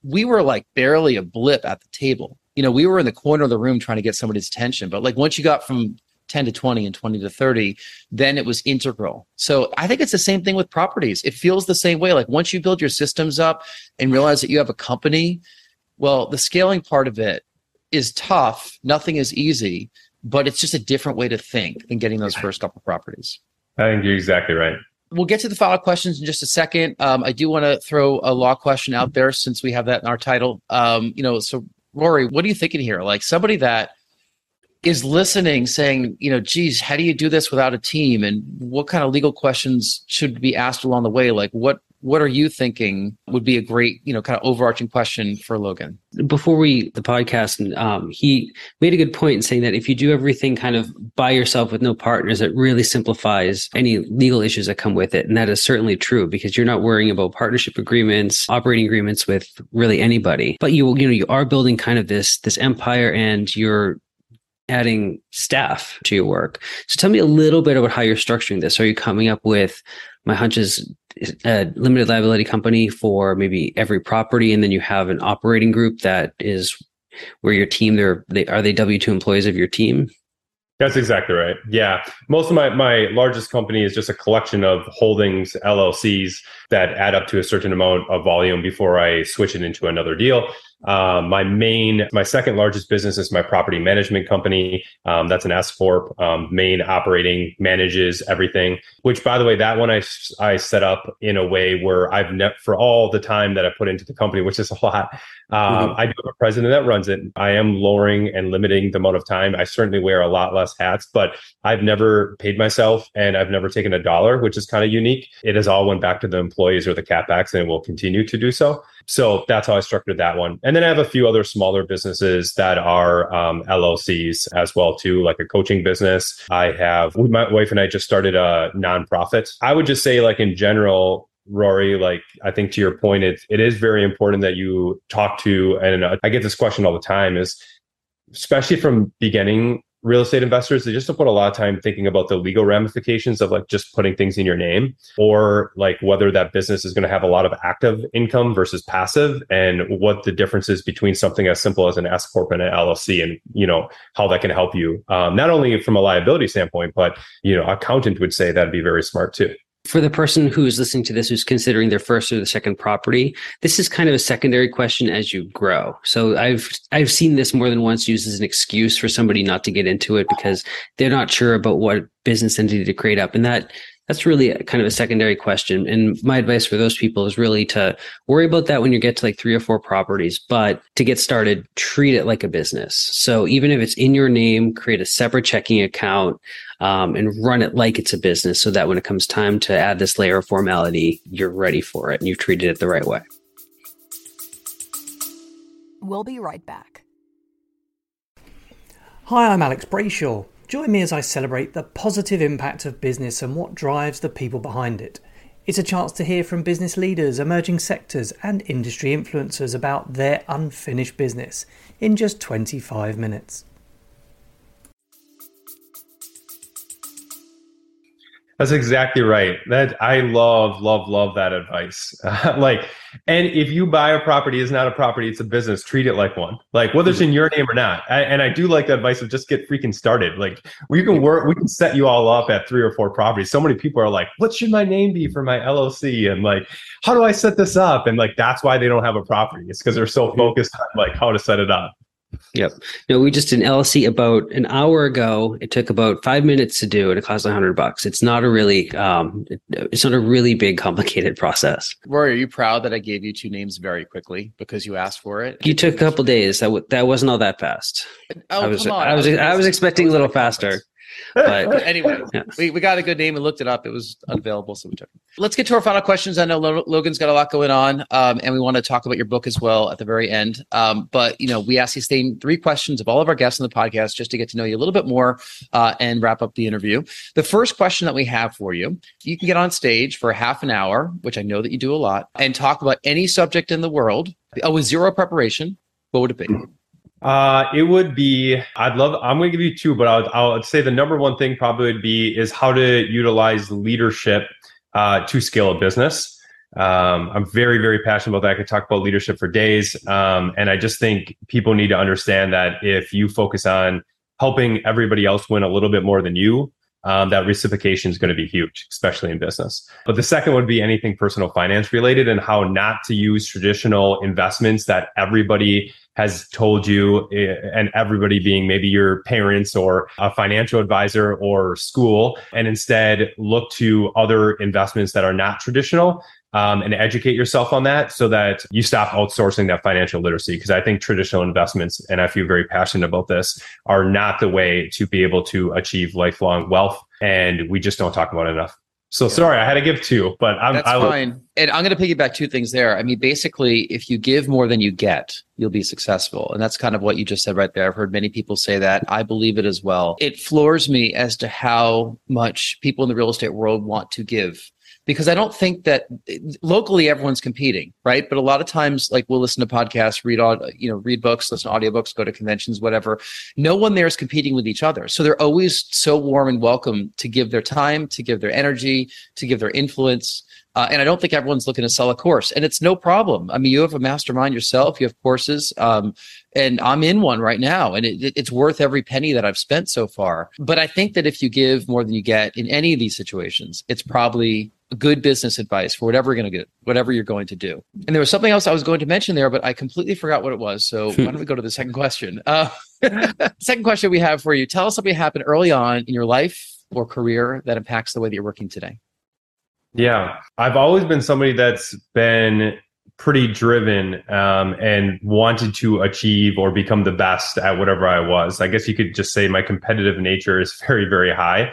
we were like barely a blip at the table. You know, we were in the corner of the room trying to get somebody's attention. But like once you got from 10 to 20 and 20 to 30, then it was integral. So I think it's the same thing with properties. It feels the same way. Like once you build your systems up and realize that you have a company, Well, the scaling part of it is tough. Nothing is easy, but it's just a different way to think than getting those first couple properties. I think you're exactly right. We'll get to the final questions in just a second. Um, I do want to throw a law question out there since we have that in our title. Um, you know, so Rory, what are you thinking here? Like somebody that is listening, saying, you know, geez, how do you do this without a team? And what kind of legal questions should be asked along the way? Like what what are you thinking would be a great, you know, kind of overarching question for Logan? Before we the podcast, um, he made a good point in saying that if you do everything kind of by yourself with no partners, it really simplifies any legal issues that come with it, and that is certainly true because you're not worrying about partnership agreements, operating agreements with really anybody. But you, you know, you are building kind of this this empire, and you're adding staff to your work. So tell me a little bit about how you're structuring this. Are you coming up with my hunch is a limited liability company for maybe every property, and then you have an operating group that is where your team they're they are they W two employees of your team. That's exactly right. Yeah. Most of my, my largest company is just a collection of holdings, LLCs that add up to a certain amount of volume before I switch it into another deal. Um, my main, my second largest business is my property management company. Um, that's an S corp. Um, main operating manages everything. Which, by the way, that one I I set up in a way where I've ne- for all the time that I put into the company, which is a lot. Um, mm-hmm. I do have a president that runs it. I am lowering and limiting the amount of time. I certainly wear a lot less hats, but I've never paid myself and I've never taken a dollar, which is kind of unique. It has all went back to the employees or the capex, and it will continue to do so. So that's how I structured that one. And then I have a few other smaller businesses that are um, LLCs as well too, like a coaching business. I have my wife and I just started a nonprofit. I would just say, like in general, Rory, like I think to your point, it it is very important that you talk to, and I get this question all the time, is especially from beginning real estate investors they just don't put a lot of time thinking about the legal ramifications of like just putting things in your name or like whether that business is going to have a lot of active income versus passive and what the difference is between something as simple as an s corp and an llc and you know how that can help you um, not only from a liability standpoint but you know accountant would say that'd be very smart too for the person who's listening to this who's considering their first or the second property this is kind of a secondary question as you grow so i've i've seen this more than once used as an excuse for somebody not to get into it because they're not sure about what business entity to create up and that that's really kind of a secondary question. And my advice for those people is really to worry about that when you get to like three or four properties. But to get started, treat it like a business. So even if it's in your name, create a separate checking account um, and run it like it's a business so that when it comes time to add this layer of formality, you're ready for it and you've treated it the right way. We'll be right back. Hi, I'm Alex Brayshaw. Join me as I celebrate the positive impact of business and what drives the people behind it. It's a chance to hear from business leaders, emerging sectors, and industry influencers about their unfinished business in just 25 minutes. That's exactly right. That I love, love, love that advice. like, and if you buy a property, it's not a property, it's a business. Treat it like one. Like whether it's in your name or not. I, and I do like the advice of just get freaking started. Like we can work, we can set you all up at three or four properties. So many people are like, "What should my name be for my LLC?" And like, how do I set this up? And like that's why they don't have a property. It's because they're so mm-hmm. focused on like how to set it up. Yep. No, we just did an LLC about an hour ago. It took about five minutes to do, and it cost a hundred bucks. It's not a really, um, it's not a really big, complicated process. Rory, are you proud that I gave you two names very quickly because you asked for it? You took a couple days. That w- that wasn't all that fast. Oh, I was, come on. I was, I was, I was expecting a little faster. But anyway, yeah. we, we got a good name and looked it up. It was unavailable, so we took it. Let's get to our final questions. I know Logan's got a lot going on, um, and we want to talk about your book as well at the very end. Um, but you know, we ask you stay three questions of all of our guests on the podcast just to get to know you a little bit more uh, and wrap up the interview. The first question that we have for you, you can get on stage for half an hour, which I know that you do a lot, and talk about any subject in the world uh, with zero preparation. What would it be? Uh, it would be, I'd love, I'm going to give you two, but I'll, I'll say the number one thing probably would be is how to utilize leadership uh, to scale a business. Um, I'm very, very passionate about that. I could talk about leadership for days. Um, and I just think people need to understand that if you focus on helping everybody else win a little bit more than you, um, that reciprocation is going to be huge, especially in business. But the second would be anything personal finance related and how not to use traditional investments that everybody has told you, eh, and everybody being maybe your parents or a financial advisor or school, and instead look to other investments that are not traditional um, and educate yourself on that so that you stop outsourcing that financial literacy. Because I think traditional investments, and I feel very passionate about this, are not the way to be able to achieve lifelong wealth. And we just don't talk about it enough. So sorry, I had to give two, but I'm That's I, fine. And I'm going to piggyback two things there. I mean, basically, if you give more than you get, you'll be successful. And that's kind of what you just said right there. I've heard many people say that. I believe it as well. It floors me as to how much people in the real estate world want to give because I don't think that locally everyone's competing, right? But a lot of times, like we'll listen to podcasts, read all, you know, read books, listen to audiobooks, go to conventions, whatever. No one there is competing with each other. So they're always so warm and welcome to give their time, to give their energy, to give their influence. Uh, and I don't think everyone's looking to sell a course, and it's no problem. I mean, you have a mastermind yourself, you have courses, um, and I'm in one right now, and it, it's worth every penny that I've spent so far. But I think that if you give more than you get in any of these situations, it's probably good business advice for whatever you're going to get, whatever you're going to do. And there was something else I was going to mention there, but I completely forgot what it was. So why don't we go to the second question? Uh, second question we have for you: Tell us something happened early on in your life or career that impacts the way that you're working today. Yeah, I've always been somebody that's been pretty driven um, and wanted to achieve or become the best at whatever I was. I guess you could just say my competitive nature is very, very high.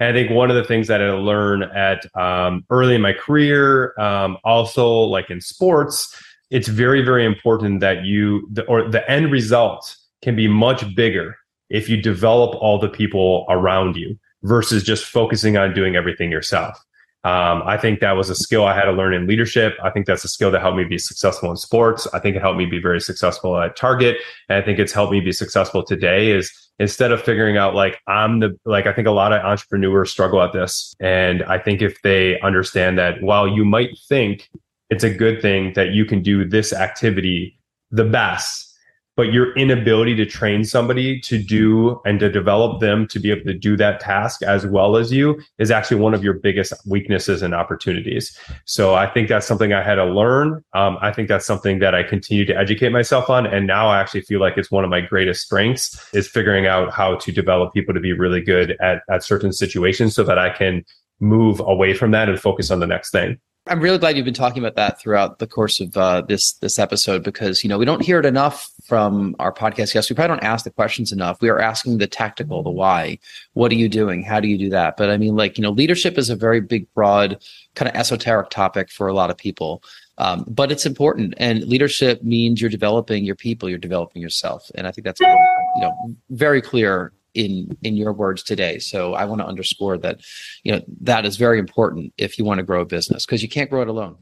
And I think one of the things that I learned at um, early in my career, um, also like in sports, it's very, very important that you, the, or the end result can be much bigger if you develop all the people around you versus just focusing on doing everything yourself. Um, I think that was a skill I had to learn in leadership. I think that's a skill that helped me be successful in sports. I think it helped me be very successful at Target. And I think it's helped me be successful today is instead of figuring out like I'm the, like, I think a lot of entrepreneurs struggle at this. And I think if they understand that while you might think it's a good thing that you can do this activity the best, but your inability to train somebody to do and to develop them to be able to do that task as well as you is actually one of your biggest weaknesses and opportunities. So I think that's something I had to learn. Um, I think that's something that I continue to educate myself on. And now I actually feel like it's one of my greatest strengths is figuring out how to develop people to be really good at, at certain situations so that I can move away from that and focus on the next thing. I'm really glad you've been talking about that throughout the course of uh, this this episode because you know we don't hear it enough from our podcast guests. We probably don't ask the questions enough. We are asking the tactical, the why. What are you doing? How do you do that? But I mean, like you know, leadership is a very big, broad, kind of esoteric topic for a lot of people. Um, but it's important, and leadership means you're developing your people, you're developing yourself, and I think that's you know very clear in in your words today. So I want to underscore that, you know, that is very important if you want to grow a business because you can't grow it alone.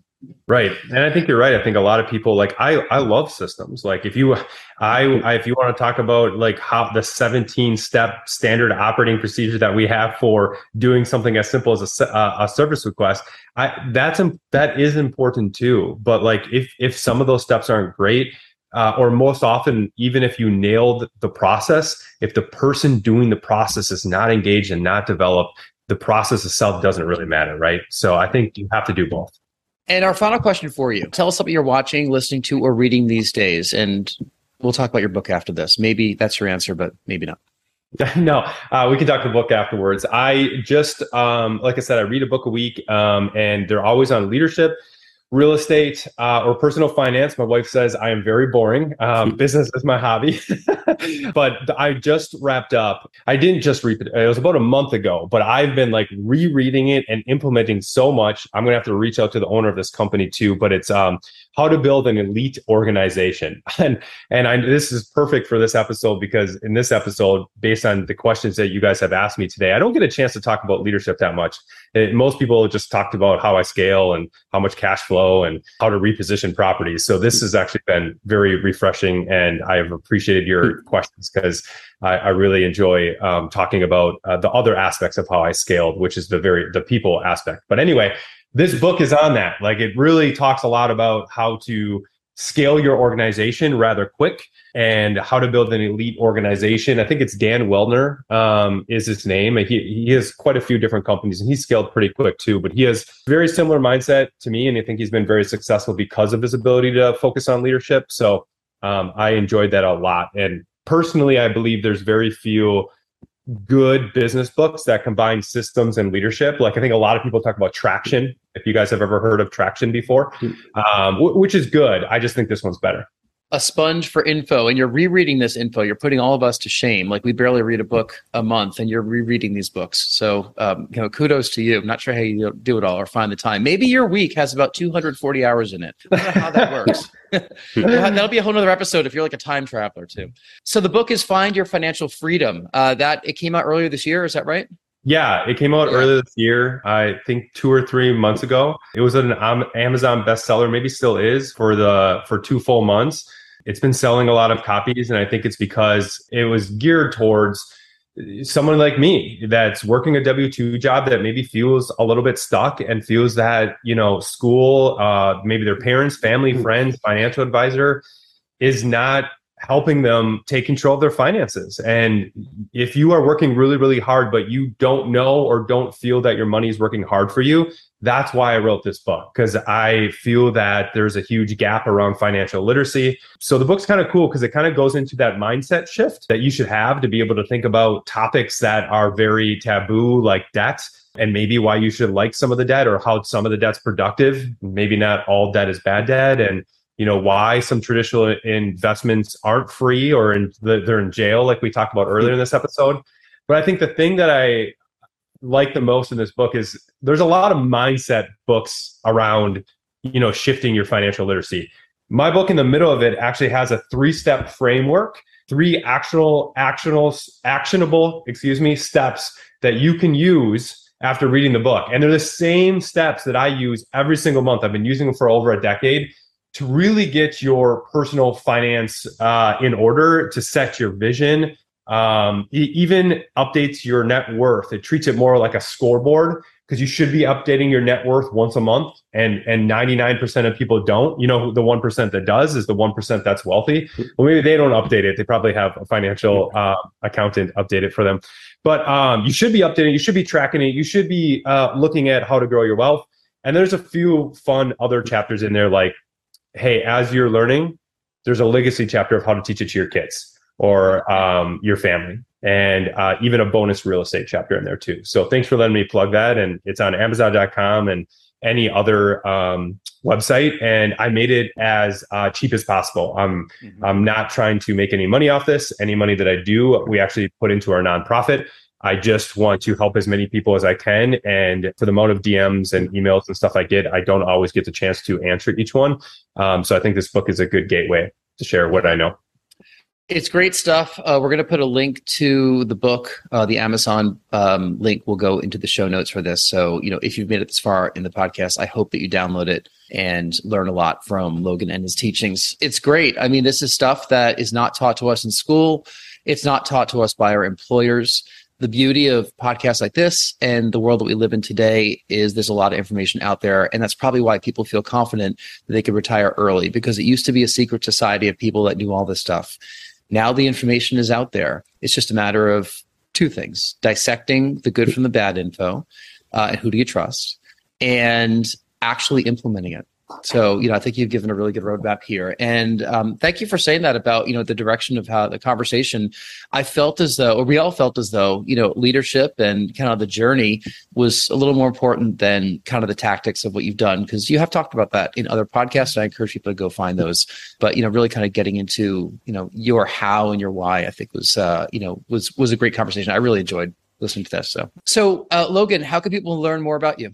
Right. And I think you're right. I think a lot of people like I I love systems. Like if you I, I if you want to talk about like how the 17 step standard operating procedure that we have for doing something as simple as a, a service request, I that's that is important too. But like if if some of those steps aren't great, uh, or most often, even if you nailed the process, if the person doing the process is not engaged and not developed, the process itself doesn't really matter, right? So I think you have to do both. And our final question for you tell us something you're watching, listening to, or reading these days. And we'll talk about your book after this. Maybe that's your answer, but maybe not. no, uh, we can talk the book afterwards. I just, um, like I said, I read a book a week, um, and they're always on leadership real estate uh, or personal finance. My wife says I am very boring. Um, business is my hobby. but I just wrapped up. I didn't just read it. It was about a month ago, but I've been like rereading it and implementing so much. I'm going to have to reach out to the owner of this company too, but it's um, how to build an elite organization. And, and I, this is perfect for this episode because in this episode, based on the questions that you guys have asked me today, I don't get a chance to talk about leadership that much. It, most people just talked about how I scale and how much cash flow and how to reposition properties. So this has actually been very refreshing, and I have appreciated your questions because I, I, really enjoy um, talking about uh, the other aspects of how I scaled, which is the very the people aspect. But anyway, this book is on that. Like it really talks a lot about how to scale your organization rather quick and how to build an elite organization. I think it's Dan Wellner um, is his name. He, he has quite a few different companies and he's scaled pretty quick too, but he has very similar mindset to me. And I think he's been very successful because of his ability to focus on leadership. So um, I enjoyed that a lot. And personally, I believe there's very few good business books that combine systems and leadership. Like I think a lot of people talk about traction. If you guys have ever heard of traction before, um, w- which is good. I just think this one's better. A sponge for info, and you're rereading this info. You're putting all of us to shame. Like we barely read a book a month, and you're rereading these books. So, um, you know, kudos to you. I'm not sure how you do it all or find the time. Maybe your week has about 240 hours in it. I don't know how that works. That'll be a whole other episode if you're like a time traveler too. So the book is Find Your Financial Freedom. Uh, that it came out earlier this year. Is that right? Yeah, it came out Yeah. earlier this year. I think two or three months ago. It was an Amazon bestseller, maybe still is for the for two full months. It's been selling a lot of copies, and I think it's because it was geared towards someone like me that's working a W two job that maybe feels a little bit stuck and feels that you know school, uh, maybe their parents, family, friends, financial advisor is not helping them take control of their finances. And if you are working really, really hard, but you don't know or don't feel that your money is working hard for you, that's why I wrote this book because I feel that there's a huge gap around financial literacy. So the book's kind of cool because it kind of goes into that mindset shift that you should have to be able to think about topics that are very taboo, like debt. And maybe why you should like some of the debt or how some of the debt's productive. Maybe not all debt is bad debt. And you know why some traditional investments aren't free or in, they're in jail like we talked about earlier mm-hmm. in this episode but i think the thing that i like the most in this book is there's a lot of mindset books around you know shifting your financial literacy. My book in the middle of it actually has a three step framework three actionable actionable actionable excuse me steps that you can use after reading the book. And they're the same steps that i use every single month. I've been using them for over a decade to really get your personal finance uh, in order to set your vision um, e- even updates your net worth it treats it more like a scoreboard because you should be updating your net worth once a month and and 99% of people don't. You know the 1% that does is the 1% that's wealthy. Well maybe they don't update it they probably have a financial uh, accountant update it for them. But um, you should be updating you should be tracking it you should be uh, looking at how to grow your wealth. And there's a few fun other chapters in there like hey as you're learning there's a legacy chapter of how to teach it to your kids or um, your family. And uh, even a bonus real estate chapter in there too. So thanks for letting me plug that. And it's on amazon.com and any other um, website. And i made it as uh, cheap as possible. I'm i'm not trying to make any money off this. Any money that i do we actually put into our nonprofit. I just want to help as many people as I can. And for the amount of DMs and emails and stuff I get, I don't always get the chance to answer each one. Um, so I think this book is a good gateway to share what I know. It's great stuff. Uh, we're going to put a link to the book. Uh, the Amazon um, link will go into the show notes for this. So, you know, if you've made it this far in the podcast, I hope that you download it and learn a lot from Logan and his teachings. It's great. I mean, this is stuff that is not taught to us in school. It's not taught to us by our employers. The beauty of podcasts like this and the world that we live in today is there's a lot of information out there. And that's probably why people feel confident that they could retire early because it used to be a secret society of people that knew all this stuff. Now the information is out there. It's just a matter of two things dissecting the good from the bad info uh, and who do you trust, and actually implementing it. So, you know, I think you've given a really good roadmap here. And um, thank you for saying that about, you know, the direction of how the conversation. I felt as though, or we all felt as though, you know, leadership and kind of the journey was a little more important than kind of the tactics of what you've done. Cause you have talked about that in other podcasts. And I encourage people to go find those. But, you know, really kind of getting into, you know, your how and your why, I think was, uh, you know, was, was a great conversation. I really enjoyed listening to this. So, so uh, Logan, how can people learn more about you?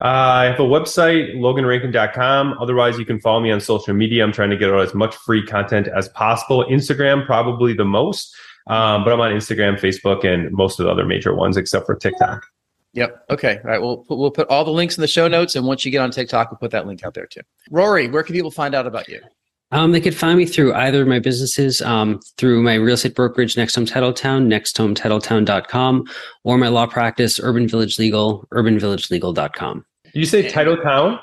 Uh, I have a website, loganrankin.com. Otherwise, you can follow me on social media. I'm trying to get out as much free content as possible. Instagram, probably the most, um, but I'm on Instagram, Facebook, and most of the other major ones except for TikTok. Yep. Okay. All right. We'll put, we'll put all the links in the show notes, and once you get on TikTok, we'll put that link out there too. Rory, where can people find out about you? Um, they could find me through either of my businesses, um, through my real estate brokerage, Next Home Titletown, nexthometitletown.com, or my law practice, Urban Village Legal, urbanvillagelegal.com. Did you say Title Town?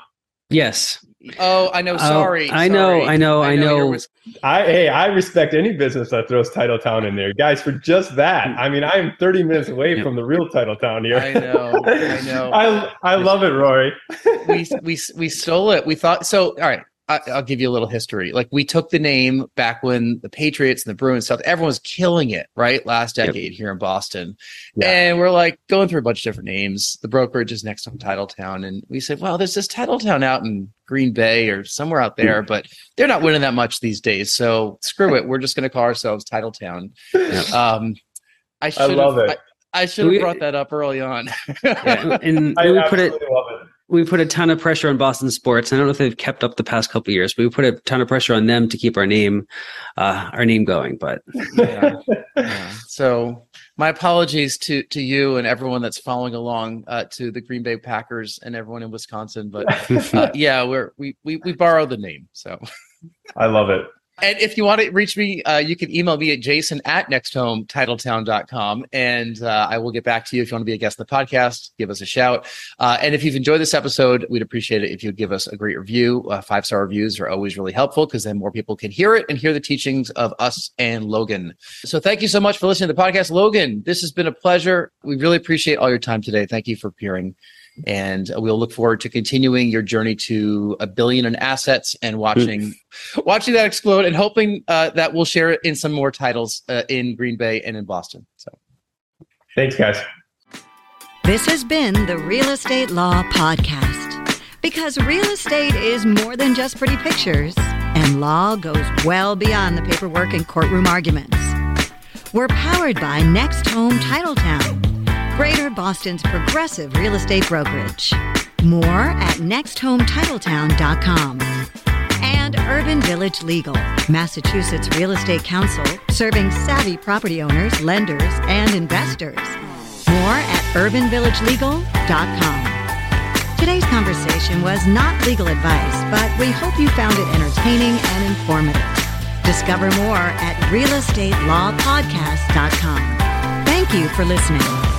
Yes. Oh, I know. Oh, Sorry. I know, sorry. I know, I know. you're Wis- I hey, I respect any business that throws Titletown in there, guys. For just that, I mean, I am 30 minutes away Yeah. from the real Titletown here. I know. I know. I I love it, Rory. we we we stole it. We thought so. All right, I, I'll give you a little history. Like we took the name back when the Patriots and the Bruins stuff. Everyone was killing it, right? Last Yep. decade here in Boston, Yeah. and we're like going through a bunch of different names. The brokerage is next to Titletown, and we said, well, there's this Titletown out in Green Bay or somewhere out there, but they're not winning that much these days. So screw it. We're just going to call ourselves Titletown. Um, I should love have. it. I, I should have brought that up early on. Yeah, and I we put it love it. We put a ton of pressure on Boston sports. I don't know if they've kept up the past couple of years, but we put a ton of pressure on them to keep our name uh, our name going. But Yeah. Yeah. So my apologies to to you and everyone that's following along uh, to the Green Bay Packers and everyone in Wisconsin. But uh, yeah, we're we we we borrow the name. So I love it. And if you want to reach me, uh, you can email me at jason at nexthometitletown.com and uh, I will get back to you if you want to be a guest on the podcast. Give us a shout. Uh, and if you've enjoyed this episode, we'd appreciate it if you'd give us a great review. Uh, Five star reviews are always really helpful because then more people can hear it and hear the teachings of us and Logan. So thank you so much for listening to the podcast. Logan, this has been a pleasure. We really appreciate all your time today. Thank you for appearing. And we'll look forward to continuing your journey to a billion in assets and watching watching that explode and hoping uh, that we'll share it in some more titles uh, in Green Bay and in Boston. So Thanks, guys. This has been the Real Estate Law Podcast. Because real estate is more than just pretty pictures, and law goes well beyond the paperwork and courtroom arguments. We're powered by Next Home Titletown, Greater Boston's progressive real estate brokerage. More at nexthometitletown.com. And Urban Village Legal, Massachusetts Real Estate Counsel, serving savvy property owners, lenders, and investors. More at urbanvillagelegal.com. Today's conversation was not legal advice, but we hope you found it entertaining and informative. Discover more at realestatelawpodcast.com. Thank you for listening.